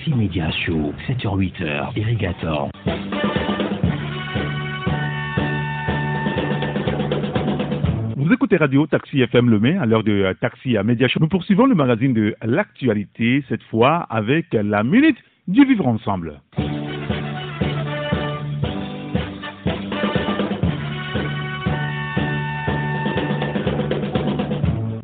Taxi Média Show, 7h-8h, Irrigator. Vous écoutez Radio Taxi FM Le Mai à l'heure de euh, Taxi à Média Show. Nous poursuivons le magazine de l'actualité, cette fois avec la minute du vivre ensemble.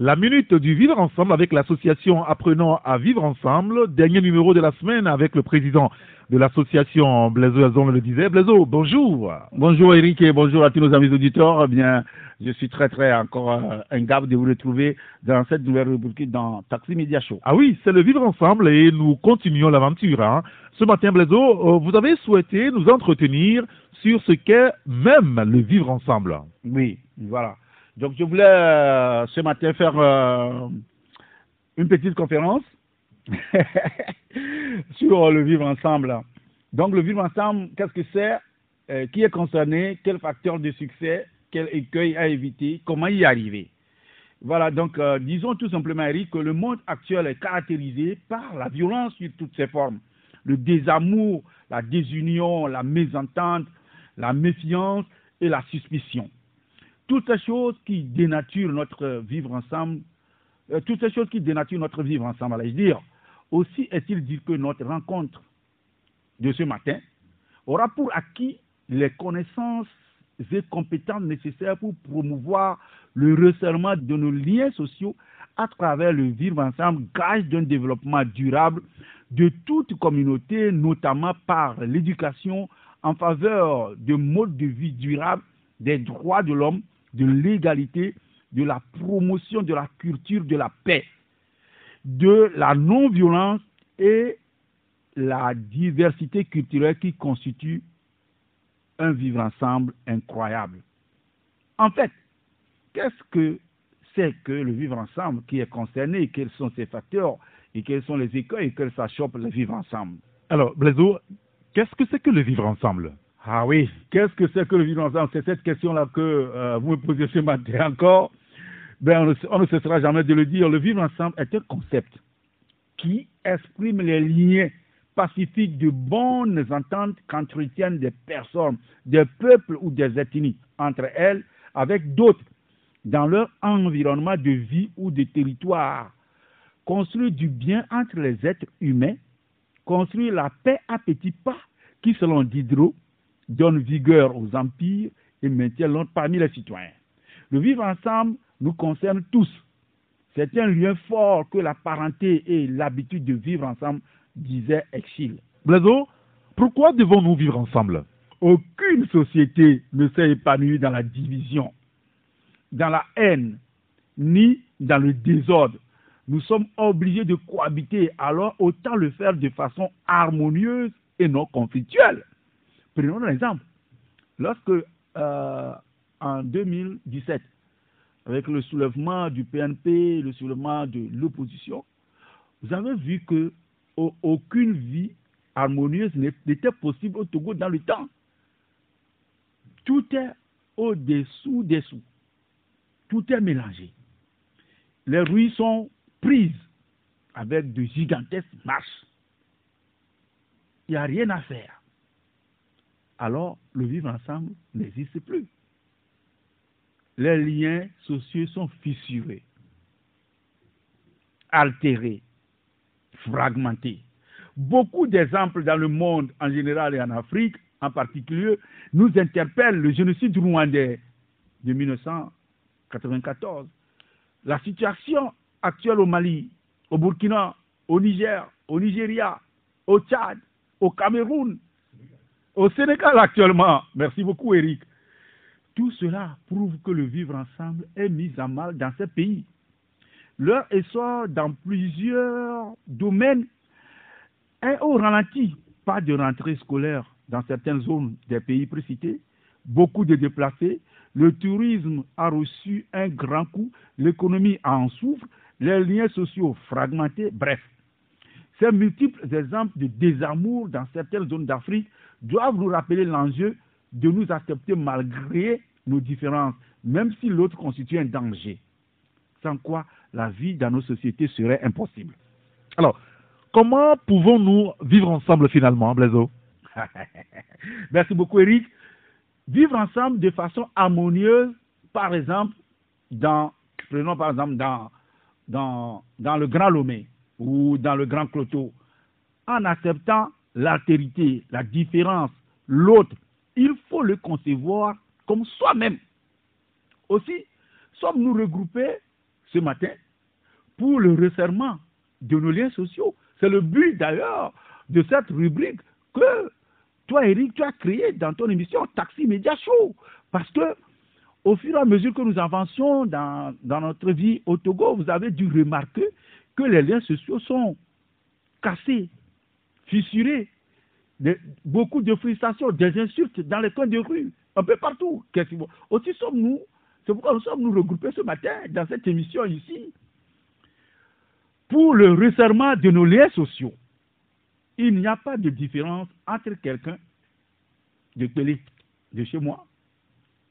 La minute du vivre ensemble avec l'association Apprenons à vivre ensemble. Dernier numéro de la semaine avec le président de l'association Blaiseau Azon le disait. Blaiseau, bonjour. Bonjour Eric et bonjour à tous nos amis auditeurs. Eh bien, je suis très très encore euh, un gave de vous retrouver dans cette nouvelle rubrique dans Taxi Media Show. Ah oui, c'est le vivre ensemble et nous continuons l'aventure. Hein. Ce matin, Blaiseau, euh, vous avez souhaité nous entretenir sur ce qu'est même le vivre ensemble. Oui, voilà. Donc je voulais euh, ce matin faire euh, une petite conférence sur le vivre ensemble. Donc le vivre ensemble, qu'est-ce que c'est euh, Qui est concerné Quel facteur de succès Quel écueil à éviter Comment y arriver? Voilà, donc disons tout simplement, Eric, que le monde actuel est caractérisé par la violence sur toutes ses formes. Le désamour, la désunion, la mésentente, la méfiance et la suspicion toutes ces choses qui dénaturent notre vivre ensemble, euh, toutes ces choses qui dénaturent notre vivre ensemble, allais-je dire. Aussi est-il dit que notre rencontre de ce matin aura pour acquis les connaissances et compétences nécessaires pour promouvoir le resserrement de nos liens sociaux à travers le vivre ensemble, gage d'un développement durable de toute communauté, notamment par l'éducation en faveur de modes de vie durables, des droits de l'homme, de l'égalité, de la promotion de la culture de la paix, de la non-violence et la diversité culturelle qui constitue un vivre ensemble incroyable. En fait, qu'est-ce que c'est que le vivre ensemble qui est concerné, quels sont ses facteurs et quels sont les écueils que ça chope le vivre ensemble? Alors, Blaiseau, qu'est-ce que c'est que le vivre ensemble? Ah oui, qu'est-ce que c'est que le vivre ensemble? C'est cette question-là que euh, vous me posez ce matin encore. Ben, on, ne, on ne cessera jamais de le dire. Le vivre ensemble est un concept qui exprime les liens pacifiques de bonnes ententes qu'entretiennent des personnes, des peuples ou des ethnies entre elles avec d'autres dans leur environnement de vie ou de territoire. Construire du bien entre les êtres humains, construire la paix à petits pas qui, selon Diderot, donne vigueur aux empires et maintient l'ordre parmi les citoyens. Le vivre ensemble nous concerne tous. C'est un lien fort que la parenté et l'habitude de vivre ensemble, disait Exil. Blaiseau, pourquoi devons-nous vivre ensemble? Aucune société ne s'est épanouie dans la division, dans la haine, ni dans le désordre. Nous sommes obligés de cohabiter, alors autant le faire de façon harmonieuse et non conflictuelle. Prenons un exemple. Lorsque, euh, en 2017, avec le soulèvement du PNP, le soulèvement de l'opposition, vous avez vu que aucune vie harmonieuse n'était possible au Togo dans le temps. Tout est au-dessous dessous. Tout est mélangé. Les rues sont prises avec de gigantesques marches. Il n'y a rien à faire alors le vivre ensemble n'existe plus. Les liens sociaux sont fissurés, altérés, fragmentés. Beaucoup d'exemples dans le monde en général et en Afrique en particulier nous interpellent le génocide rwandais de 1994. La situation actuelle au Mali, au Burkina, au Niger, au Nigeria, au Tchad, au Cameroun, au Sénégal actuellement, merci beaucoup Eric, tout cela prouve que le vivre ensemble est mis à mal dans ces pays. Leur essor dans plusieurs domaines est au ralenti. Pas de rentrée scolaire dans certaines zones des pays précités, beaucoup de déplacés, le tourisme a reçu un grand coup, l'économie en souffre, les liens sociaux fragmentés, bref. Ces multiples exemples de désamour dans certaines zones d'Afrique doivent nous rappeler l'enjeu de nous accepter malgré nos différences, même si l'autre constitue un danger, sans quoi la vie dans nos sociétés serait impossible. Alors, comment pouvons-nous vivre ensemble finalement, Blaiseau Merci beaucoup, Eric. Vivre ensemble de façon harmonieuse, par exemple, dans, prenons par exemple dans, dans, dans le Grand Lomé ou dans le Grand Cloto, en acceptant l'altérité, la différence, l'autre, il faut le concevoir comme soi-même. Aussi, sommes-nous regroupés ce matin pour le resserrement de nos liens sociaux? C'est le but d'ailleurs de cette rubrique que toi, Eric, tu as créé dans ton émission Taxi Média Show. Parce que au fur et à mesure que nous avancions dans, dans notre vie au Togo, vous avez dû remarquer que les liens sociaux sont cassés, fissurés, beaucoup de frustrations, des insultes dans les coins de rue, un peu partout. Aussi sommes-nous, c'est pourquoi nous sommes nous regroupés ce matin dans cette émission ici pour le resserrement de nos liens sociaux. Il n'y a pas de différence entre quelqu'un de Télé, de chez moi,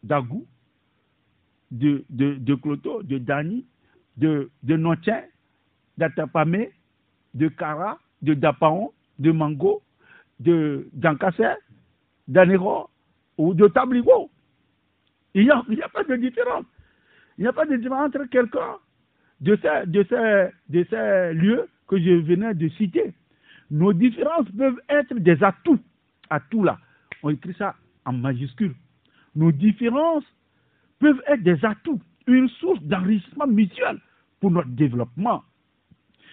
d'Agou, de, de, Cloto, de Dani, de, de Notien, d'Atapamé, de Kara, de Dapaon, de Mango, de d'Ankasser, d'Anero ou de Tabligo. Il n'y a, a, pas de différence. Il n'y a pas de différence entre quelqu'un de ces, de, ces, de ces lieux que je venais de citer. Nos différences peuvent être des atouts. Atouts là, on écrit ça en majuscule. Nos différences peuvent être des atouts, une source d'enrichissement mutuel pour notre développement.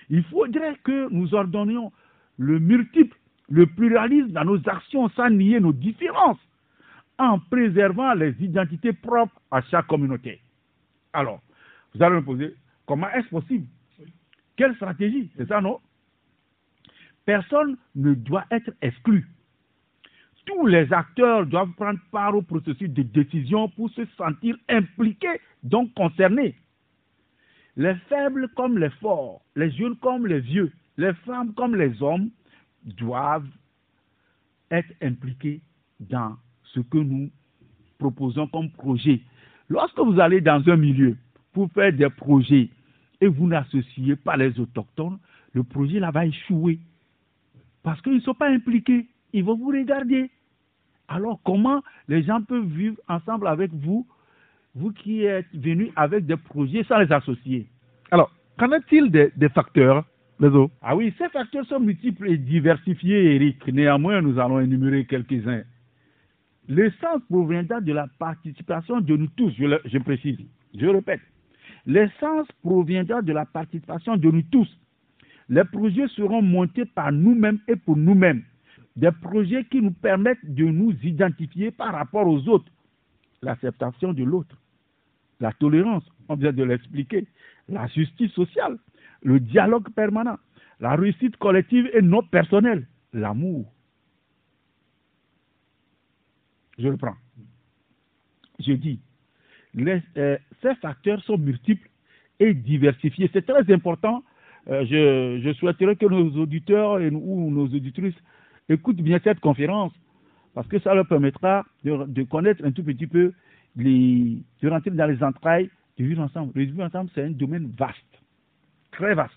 Il faudrait que nous ordonnions le multiple, le pluralisme dans nos actions sans nier nos différences, en préservant les identités propres à chaque communauté. Alors, vous allez me poser, comment est-ce possible? Quelle stratégie? C'est ça, non? Personne ne doit être exclu. Tous les acteurs doivent prendre part au processus de décision pour se sentir impliqués, donc concernés. Les faibles comme les forts, les jeunes comme les vieux, les femmes comme les hommes doivent être impliqués dans ce que nous proposons comme projet. Lorsque vous allez dans un milieu pour faire des projets et vous n'associez pas les autochtones, le projet là va échouer. Parce qu'ils ne sont pas impliqués. Ils vont vous regarder. Alors comment les gens peuvent vivre ensemble avec vous, vous qui êtes venus avec des projets sans les associer? Alors, qu'en est-il des, facteurs Ah oui, ces facteurs sont multiples et diversifiés, Eric. Néanmoins, nous allons énumérer quelques-uns. L'essence proviendra de la participation de nous tous, je, je précise, je répète. L'essence proviendra de la participation de nous tous les projets seront montés par nous-mêmes et pour nous-mêmes. Des projets qui nous permettent de nous identifier par rapport aux autres. L'acceptation de l'autre, la tolérance, on vient de l'expliquer, la justice sociale, le dialogue permanent, la réussite collective et non personnelle, l'amour. Je le prends. Je dis, euh, ces facteurs sont multiples et diversifiés. C'est très important euh, je, souhaiterais que nos auditeurs ou nos auditrices écoutent bien cette conférence parce que ça leur permettra de, connaître un tout petit peu, les, de rentrer dans les entrailles de vivre ensemble. Le vivre ensemble, c'est un domaine vaste, très vaste.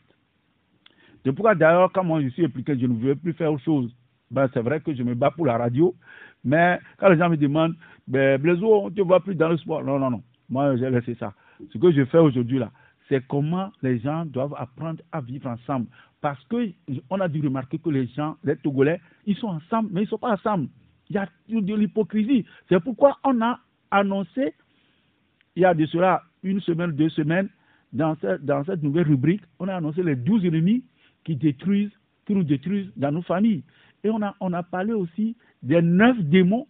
C'est pourquoi d'ailleurs, quand moi je suis impliqué, je ne veux plus faire autre chose. Ben, c'est vrai que je me bats pour la radio, mais quand les gens me demandent, ben, Blaiseau, on ne te voit plus dans le sport. Non, non, non. Moi, j'ai laissé ça. Ce que je fais aujourd'hui là, c'est comment les gens doivent apprendre à vivre ensemble. Parce qu'on a dû remarquer que les gens, les Togolais, ils sont ensemble, mais ils ne sont pas ensemble. Il y a de l'hypocrisie. C'est pourquoi on a annoncé, il y a de cela une semaine, deux semaines, dans cette, nouvelle rubrique, on a annoncé les douze ennemis qui détruisent, qui nous détruisent dans nos familles. Et on a, on a parlé aussi des neuf démons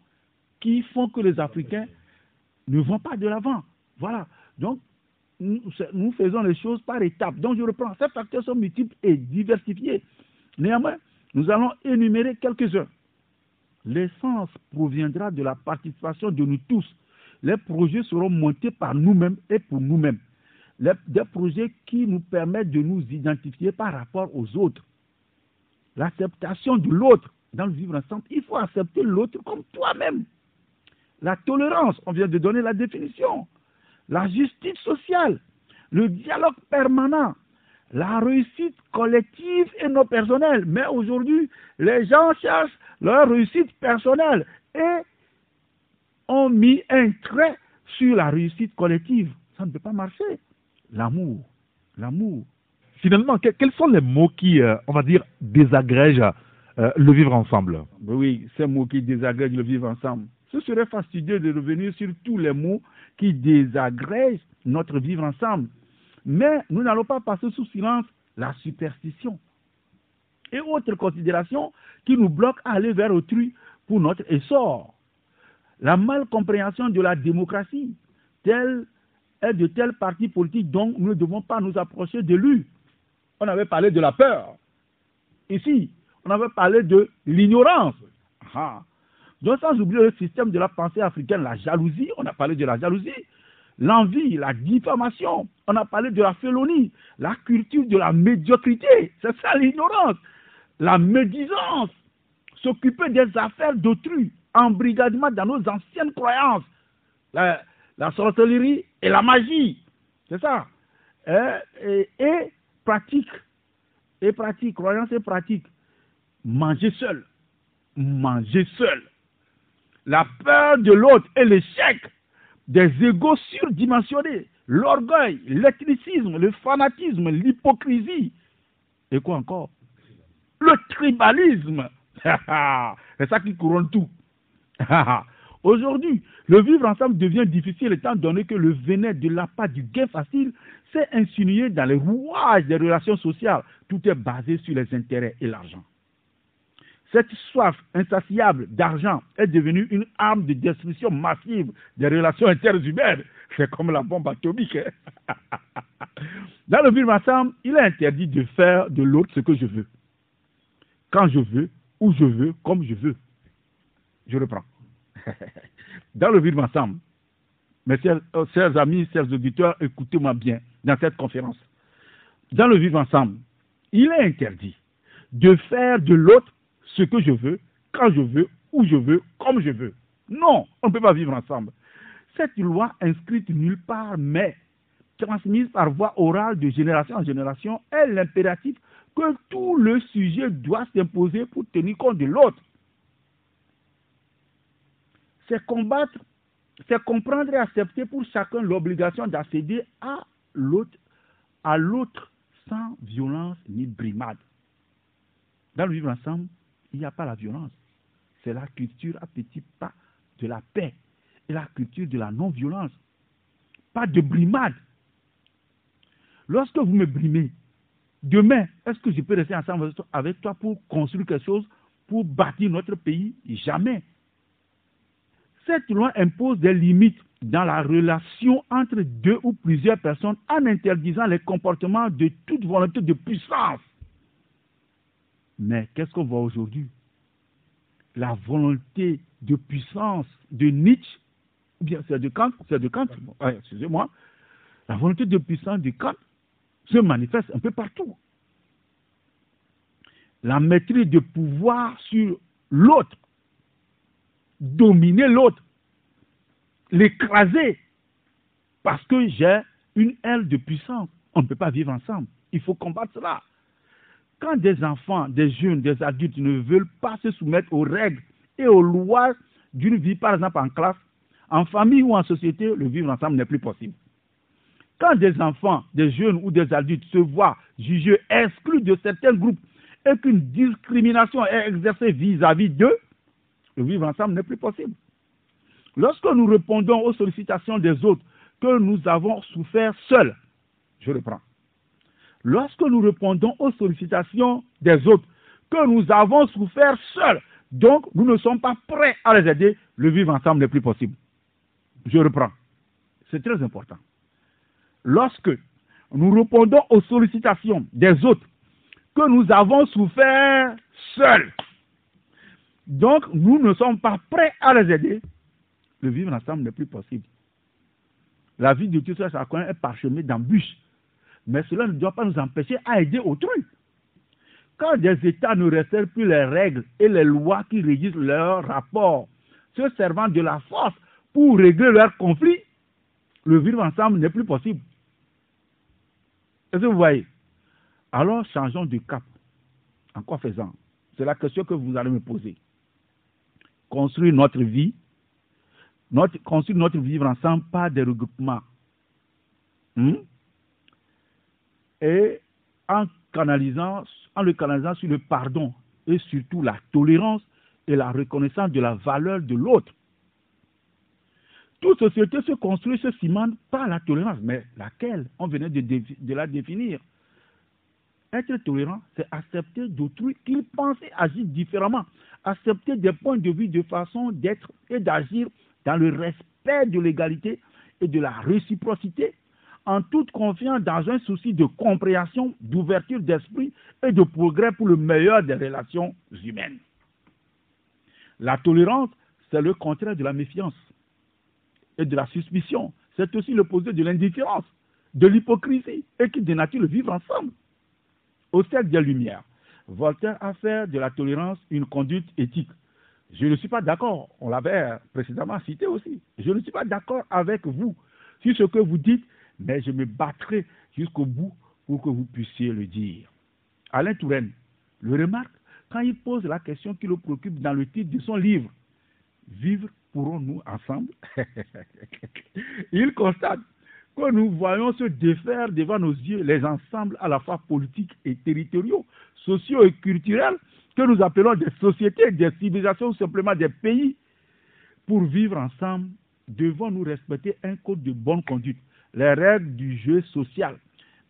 qui font que les Africains ne vont pas de l'avant. Voilà. Donc, nous, faisons les choses par étapes. Donc je reprends, ces facteurs sont multiples et diversifiés. Néanmoins, nous allons énumérer quelques-uns. L'essence proviendra de la participation de nous tous. Les projets seront montés par nous-mêmes et pour nous-mêmes. Des projets qui nous permettent de nous identifier par rapport aux autres. L'acceptation de l'autre dans le vivre ensemble. Il faut accepter l'autre comme toi-même. La tolérance, on vient de donner la définition la justice sociale, le dialogue permanent, la réussite collective et non personnelle. Mais aujourd'hui, les gens cherchent leur réussite personnelle et ont mis un trait sur la réussite collective. Ça ne peut pas marcher. L'amour, l'amour. Finalement, que- quels sont les mots qui, euh, on va dire, désagrègent euh, le vivre ensemble? Ben Oui, ces mots qui désagrègent le vivre ensemble. Ce serait fastidieux de revenir sur tous les mots qui désagrègent notre vivre ensemble. Mais nous n'allons pas passer sous silence la superstition et autres considérations qui nous bloquent à aller vers autrui pour notre essor. La malcompréhension de la démocratie, telle de tels partis politiques dont nous ne devons pas nous approcher de lui. On avait parlé de la peur. Ici, on avait parlé de l'ignorance. Ah. Donc, sans oublier le système de la pensée africaine, la jalousie, on a parlé de la jalousie, l'envie, la diffamation, on a parlé de la félonie, la culture de la médiocrité, c'est ça l'ignorance, la médisance, s'occuper des affaires d'autrui, embrigadement dans nos anciennes croyances, la, la sorcellerie et la magie, c'est ça, et, et, pratique, et pratique, croyance et pratique, manger seul, manger seul, la peur de l'autre et l'échec des égaux surdimensionnés, l'orgueil, l'ethnicisme, le fanatisme, l'hypocrisie. Et quoi encore? Le tribalisme. C'est ça qui couronne tout. Aujourd'hui, le vivre ensemble devient difficile étant donné que le venin de l'appât du gain facile s'est insinué dans les rouages des relations sociales. Tout est basé sur les intérêts et l'argent. Cette soif insatiable d'argent est devenue une arme de destruction massive des relations interhumaines. C'est comme la bombe atomique. hein. Dans le vivre ensemble, il est interdit de faire de l'autre ce que je veux. Quand je veux, où je veux, comme je veux. Je reprends. Dans le vivre ensemble, mes chers, euh, chers amis, chers auditeurs, écoutez-moi bien dans cette conférence. Dans le vivre ensemble, il est interdit de faire de l'autre ce que je veux, quand je veux, où je veux, comme je veux. Non, on ne peut pas vivre ensemble. Cette loi inscrite nulle part, mais transmise par voie orale de génération en génération, est l'impératif que tout le sujet doit s'imposer pour tenir compte de l'autre. C'est combattre, c'est comprendre et accepter pour chacun l'obligation d'accéder à l'autre, à l'autre sans violence ni brimade. Dans le vivre ensemble, il n'y a pas la violence. C'est la culture à petits pas de la paix et la culture de la non-violence. Pas de brimade. Lorsque vous me brimez, demain, est-ce que je peux rester ensemble avec toi pour construire quelque chose, pour bâtir notre pays? Jamais. Cette loi impose des limites dans la relation entre deux ou plusieurs personnes en interdisant les comportements de toute volonté de puissance. Mais qu'est-ce qu'on voit aujourd'hui? La volonté de puissance de Nietzsche, ou bien c'est de Kant, c'est de Kant, ouais, excusez-moi, la volonté de puissance de Kant se manifeste un peu partout. La maîtrise de pouvoir sur l'autre, dominer l'autre, l'écraser, parce que j'ai une aile de puissance. On ne peut pas vivre ensemble. Il faut combattre cela. Quand des enfants, des jeunes, des adultes ne veulent pas se soumettre aux règles et aux lois d'une vie, par exemple en classe, en famille ou en société, le vivre ensemble n'est plus possible. Quand des enfants, des jeunes ou des adultes se voient jugés exclus de certains groupes et qu'une discrimination est exercée vis-à-vis d'eux, le vivre ensemble n'est plus possible. Lorsque nous répondons aux sollicitations des autres que nous avons souffert seuls, je reprends. Lorsque nous répondons aux sollicitations des autres que nous avons souffert seuls, donc nous ne sommes pas prêts à les aider, le vivre ensemble n'est plus possible. Je reprends. C'est très important. Lorsque nous répondons aux sollicitations des autres que nous avons souffert seuls, donc nous ne sommes pas prêts à les aider, le vivre ensemble n'est plus possible. La vie de ça, chacun est parsemée d'embûches. Mais cela ne doit pas nous empêcher à aider autrui. Quand des États ne respectent plus les règles et les lois qui régissent leurs rapports, se servant de la force pour régler leurs conflits, le vivre ensemble n'est plus possible. Est-ce que vous voyez? Alors changeons de cap. En quoi faisant? C'est la question que vous allez me poser. Construire notre vie, construire notre vivre ensemble par des regroupements. Hmm? Et en canalisant, en le canalisant sur le pardon et surtout la tolérance et la reconnaissance de la valeur de l'autre. Toute société se construit, se cimente par la tolérance, mais laquelle? On venait de la définir. Être tolérant, c'est accepter d'autrui qui pense et agit différemment, accepter des points de vue de façon d'être et d'agir dans le respect de l'égalité et de la réciprocité, en toute confiance dans un souci de compréhension, d'ouverture d'esprit et de progrès pour le meilleur des relations humaines. La tolérance, c'est le contraire de la méfiance et de la suspicion. C'est aussi l'opposé de l'indifférence, de l'hypocrisie et qui dénature le vivre ensemble. Au siècle des Lumières, Voltaire a fait de la tolérance une conduite éthique. Je ne suis pas d'accord, on l'avait précédemment cité aussi. Je ne suis pas d'accord avec vous sur ce que vous dites, mais je me battrai jusqu'au bout pour que vous puissiez le dire. Alain Touraine le remarque quand il pose la question qui le préoccupe dans le titre de son livre. Vivre pourrons-nous ensemble? Il constate que nous voyons se défaire devant nos yeux les ensembles à la fois politiques et territoriaux, sociaux et culturels, que nous appelons des sociétés, des civilisations ou simplement des pays. Pour vivre ensemble, devons-nous respecter un code de bonne conduite, les règles du jeu social.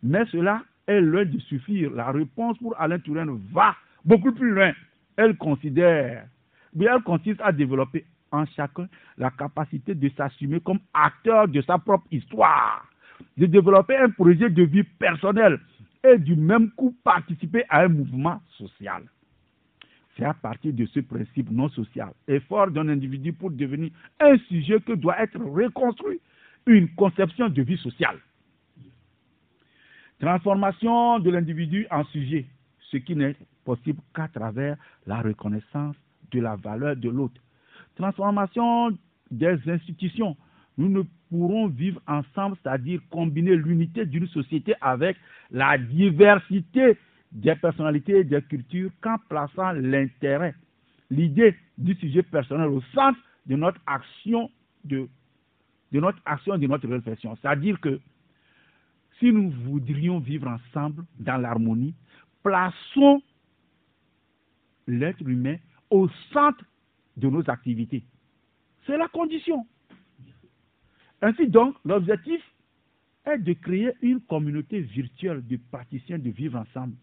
Mais cela est loin de suffire. La réponse pour Alain Touraine va beaucoup plus loin. Elle considère, mais elle consiste à développer en chacun la capacité de s'assumer comme acteur de sa propre histoire, de développer un projet de vie personnel et du même coup participer à un mouvement social. C'est à partir de ce principe non social, effort d'un individu pour devenir un sujet que doit être reconstruit une conception de vie sociale. Transformation de l'individu en sujet, ce qui n'est possible qu'à travers la reconnaissance de la valeur de l'autre transformation des institutions. Nous ne pourrons vivre ensemble, c'est-à-dire combiner l'unité d'une société avec la diversité des personnalités et des cultures qu'en plaçant l'intérêt, l'idée du sujet personnel au centre de notre action de, notre action, de notre réflexion. C'est-à-dire que si nous voudrions vivre ensemble dans l'harmonie, plaçons l'être humain au centre de nos activités. C'est la condition. Ainsi donc, l'objectif est de créer une communauté virtuelle de praticiens de vivre ensemble,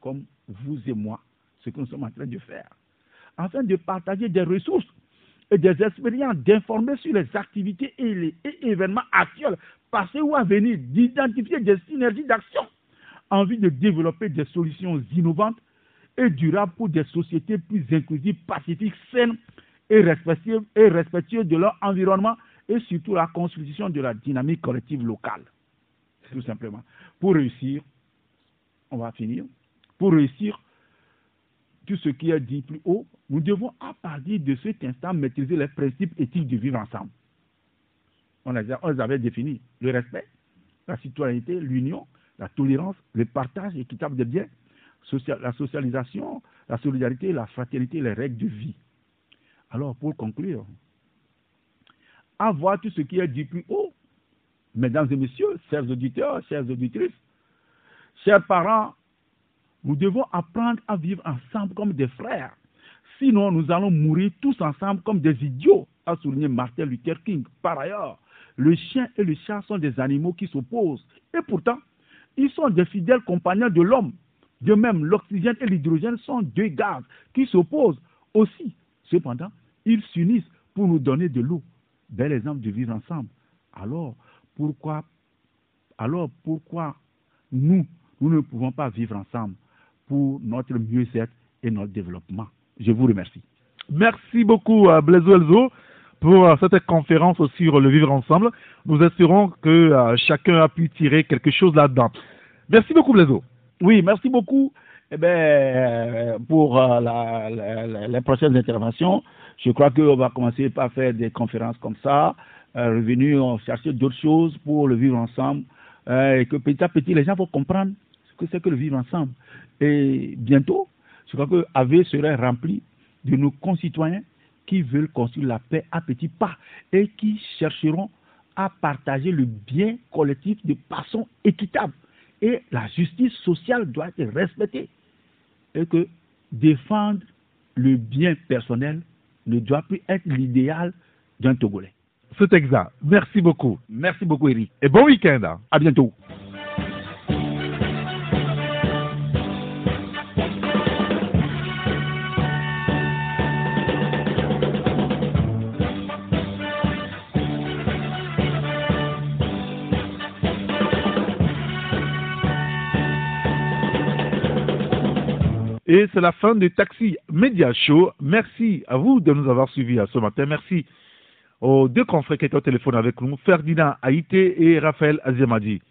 comme vous et moi, ce que nous sommes en train de faire, afin de partager des ressources et des expériences, d'informer sur les activités et les événements actuels, passés ou à venir, d'identifier des synergies d'action en vue de développer des solutions innovantes et durable pour des sociétés plus inclusives, pacifiques, saines et respectueuses, de leur environnement et surtout la constitution de la dynamique collective locale. Tout simplement. Pour réussir, on va finir, pour réussir tout ce qui est dit plus haut, nous devons à partir de cet instant maîtriser les principes éthiques du vivre ensemble. On, les avait définis le respect, la citoyenneté, l'union, la tolérance, le partage équitable des biens, la socialisation, la solidarité, la fraternité, les règles de vie. Alors, pour conclure, avoir tout ce qui est dit plus haut, mesdames et messieurs, chers auditeurs, chères auditrices, chers parents, nous devons apprendre à vivre ensemble comme des frères. Sinon, nous allons mourir tous ensemble comme des idiots, a souligné Martin Luther King. Par ailleurs, le chien et le chat sont des animaux qui s'opposent. Et pourtant, ils sont des fidèles compagnons de l'homme. De même, l'oxygène et l'hydrogène sont deux gaz qui s'opposent aussi. Cependant, ils s'unissent pour nous donner de l'eau. Bel exemple de vivre ensemble. Alors, pourquoi, alors pourquoi nous, nous ne pouvons pas vivre ensemble pour notre mieux-être et notre développement? Je vous remercie. Merci beaucoup, à Blaise Elzo, pour euh, cette conférence sur le vivre ensemble. Nous espérons que euh, chacun a pu tirer quelque chose là-dedans. Merci beaucoup, Blaiseau. Oui, merci beaucoup. Eh ben, euh, pour euh, la, les prochaines interventions, je crois qu'on va commencer par faire des conférences comme ça, euh, revenir chercher d'autres choses pour le vivre ensemble, et que petit à petit, les gens vont comprendre ce que c'est que le vivre ensemble. Et bientôt, je crois que AV serait rempli de nos concitoyens qui veulent construire la paix à petits pas et qui chercheront à partager le bien collectif de façon équitable. Et la justice sociale doit être respectée. Et que défendre le bien personnel ne doit plus être l'idéal d'un Togolais. C'est exact. Merci beaucoup. Merci beaucoup, Eric. Et bon week-end. À bientôt. Et c'est la fin du Taxi Media Show. Merci à vous de nous avoir suivis ce matin. Merci aux deux confrères qui étaient au téléphone avec nous, Ferdinand Haïté et Raphaël Aziamadi.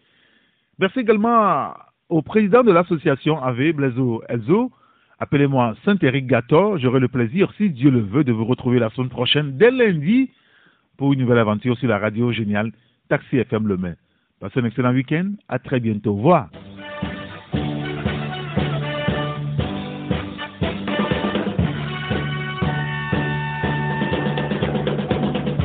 Merci également au président de l'association AV, Blaiseau Elzo. Appelez-moi Saint-Éric Gator. J'aurai le plaisir, si Dieu le veut, de vous retrouver la semaine prochaine, dès lundi, pour une nouvelle aventure sur la radio géniale Taxi FM Le Main. Passez un excellent week-end. À très bientôt. Au revoir.